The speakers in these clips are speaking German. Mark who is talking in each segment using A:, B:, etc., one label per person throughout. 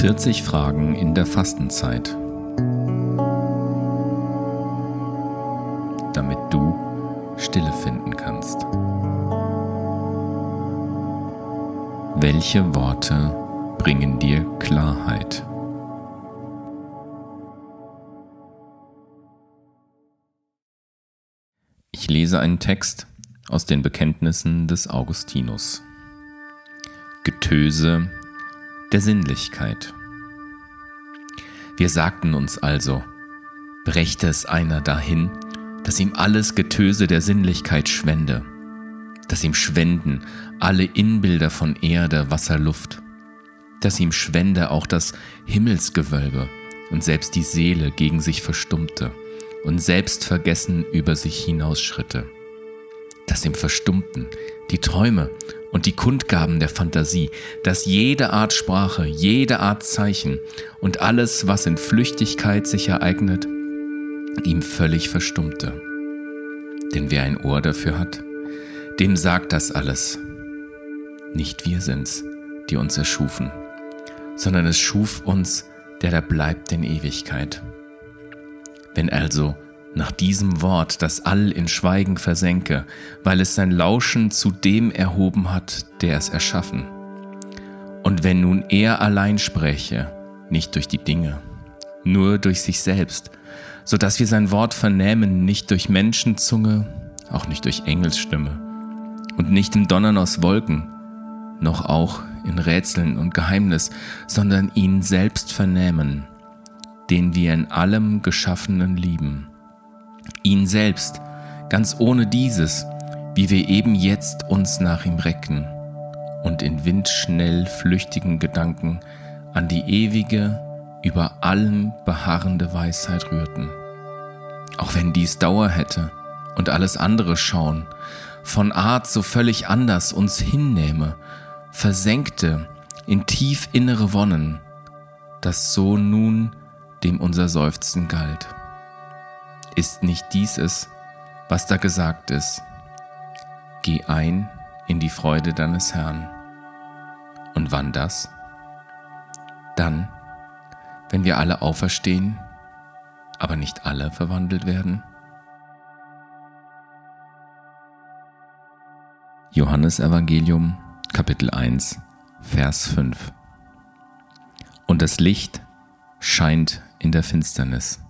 A: 40 Fragen in der Fastenzeit. Damit du Stille finden kannst. Welche Worte bringen dir Klarheit? Ich lese einen Text aus den Bekenntnissen des Augustinus. Getöse der Sinnlichkeit. Wir sagten uns also, brächte es einer dahin, dass ihm alles Getöse der Sinnlichkeit schwende, dass ihm schwenden alle Inbilder von Erde, Wasser, Luft, dass ihm schwende auch das Himmelsgewölbe und selbst die Seele gegen sich verstummte und selbstvergessen über sich hinausschritte, dass ihm verstummten die Träume und die Kundgaben der Fantasie, dass jede Art Sprache, jede Art Zeichen und alles, was in Flüchtigkeit sich ereignet, ihm völlig verstummte. Denn wer ein Ohr dafür hat, dem sagt das alles. Nicht wir sind's, die uns erschufen, sondern es schuf uns, der da bleibt in Ewigkeit. Wenn also nach diesem Wort das All in Schweigen versenke, weil es sein Lauschen zu dem erhoben hat, der es erschaffen. Und wenn nun er allein spräche, nicht durch die Dinge, nur durch sich selbst, so dass wir sein Wort vernähmen, nicht durch Menschenzunge, auch nicht durch Engelsstimme, und nicht im Donnern aus Wolken, noch auch in Rätseln und Geheimnis, sondern ihn selbst vernehmen, den wir in allem Geschaffenen lieben ihn selbst, ganz ohne dieses, wie wir eben jetzt uns nach ihm recken und in windschnell flüchtigen Gedanken an die ewige, über allen beharrende Weisheit rührten. Auch wenn dies Dauer hätte und alles andere schauen, von Art so völlig anders uns hinnehme, versenkte in tief innere Wonnen, dass so nun dem unser Seufzen galt. Ist nicht dies es, was da gesagt ist? Geh ein in die Freude deines Herrn. Und wann das? Dann, wenn wir alle auferstehen, aber nicht alle verwandelt werden? Johannes Evangelium Kapitel 1 Vers 5 Und das Licht scheint in der Finsternis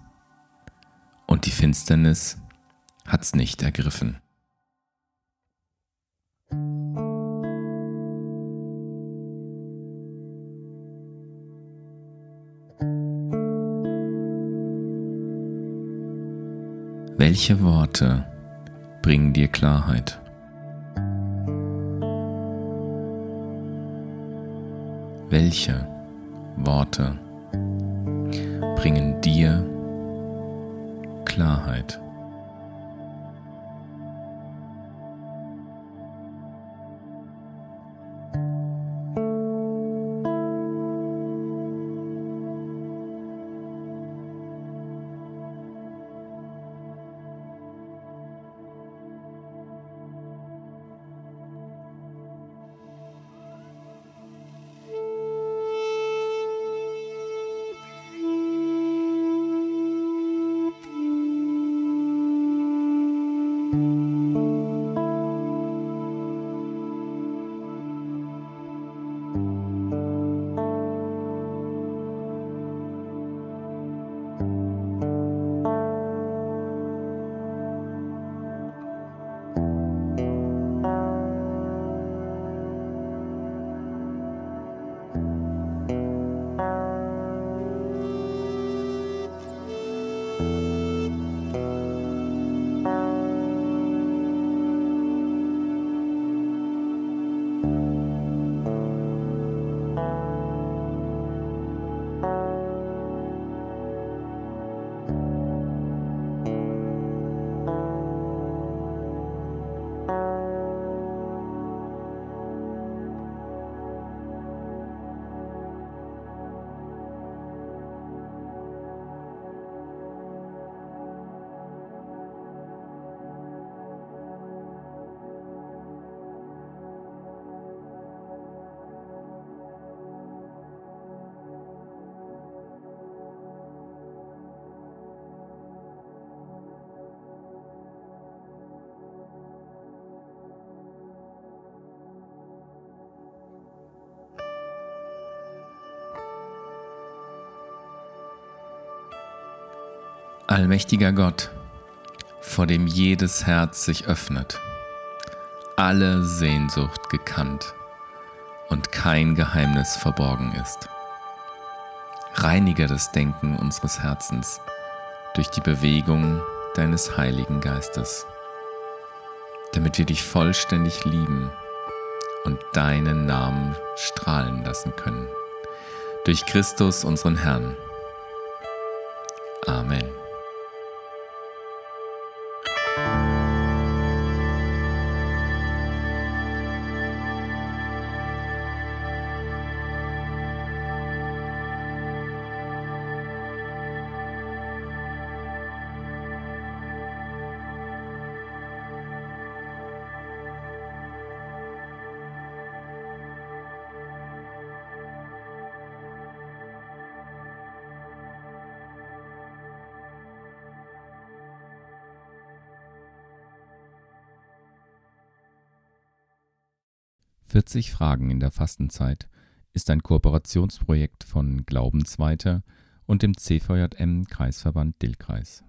A: und die Finsternis hat's nicht ergriffen. Welche Worte bringen dir Klarheit? Welche Worte bringen dir Klarheit? Klarheit. Allmächtiger Gott, vor dem jedes Herz sich öffnet, alle Sehnsucht gekannt und kein Geheimnis verborgen ist. Reinige das Denken unseres Herzens durch die Bewegung deines Heiligen Geistes, damit wir dich vollständig lieben und deinen Namen strahlen lassen können. Durch Christus unseren Herrn. Amen.
B: 40 Fragen in der Fastenzeit ist ein Kooperationsprojekt von Glaubensweiter und dem CVJM Kreisverband Dillkreis.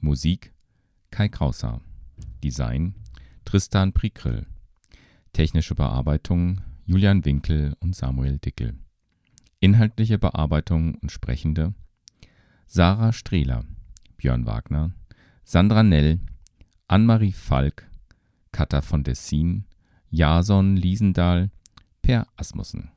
B: Musik Kai Krauser. Design Tristan Prikrill. Technische Bearbeitung Julian Winkel und Samuel Dickel. Inhaltliche Bearbeitung und Sprechende Sarah Strehler, Björn Wagner, Sandra Nell, Annemarie Falk, Katha von Dessin, Jason Liesendahl, Per Asmussen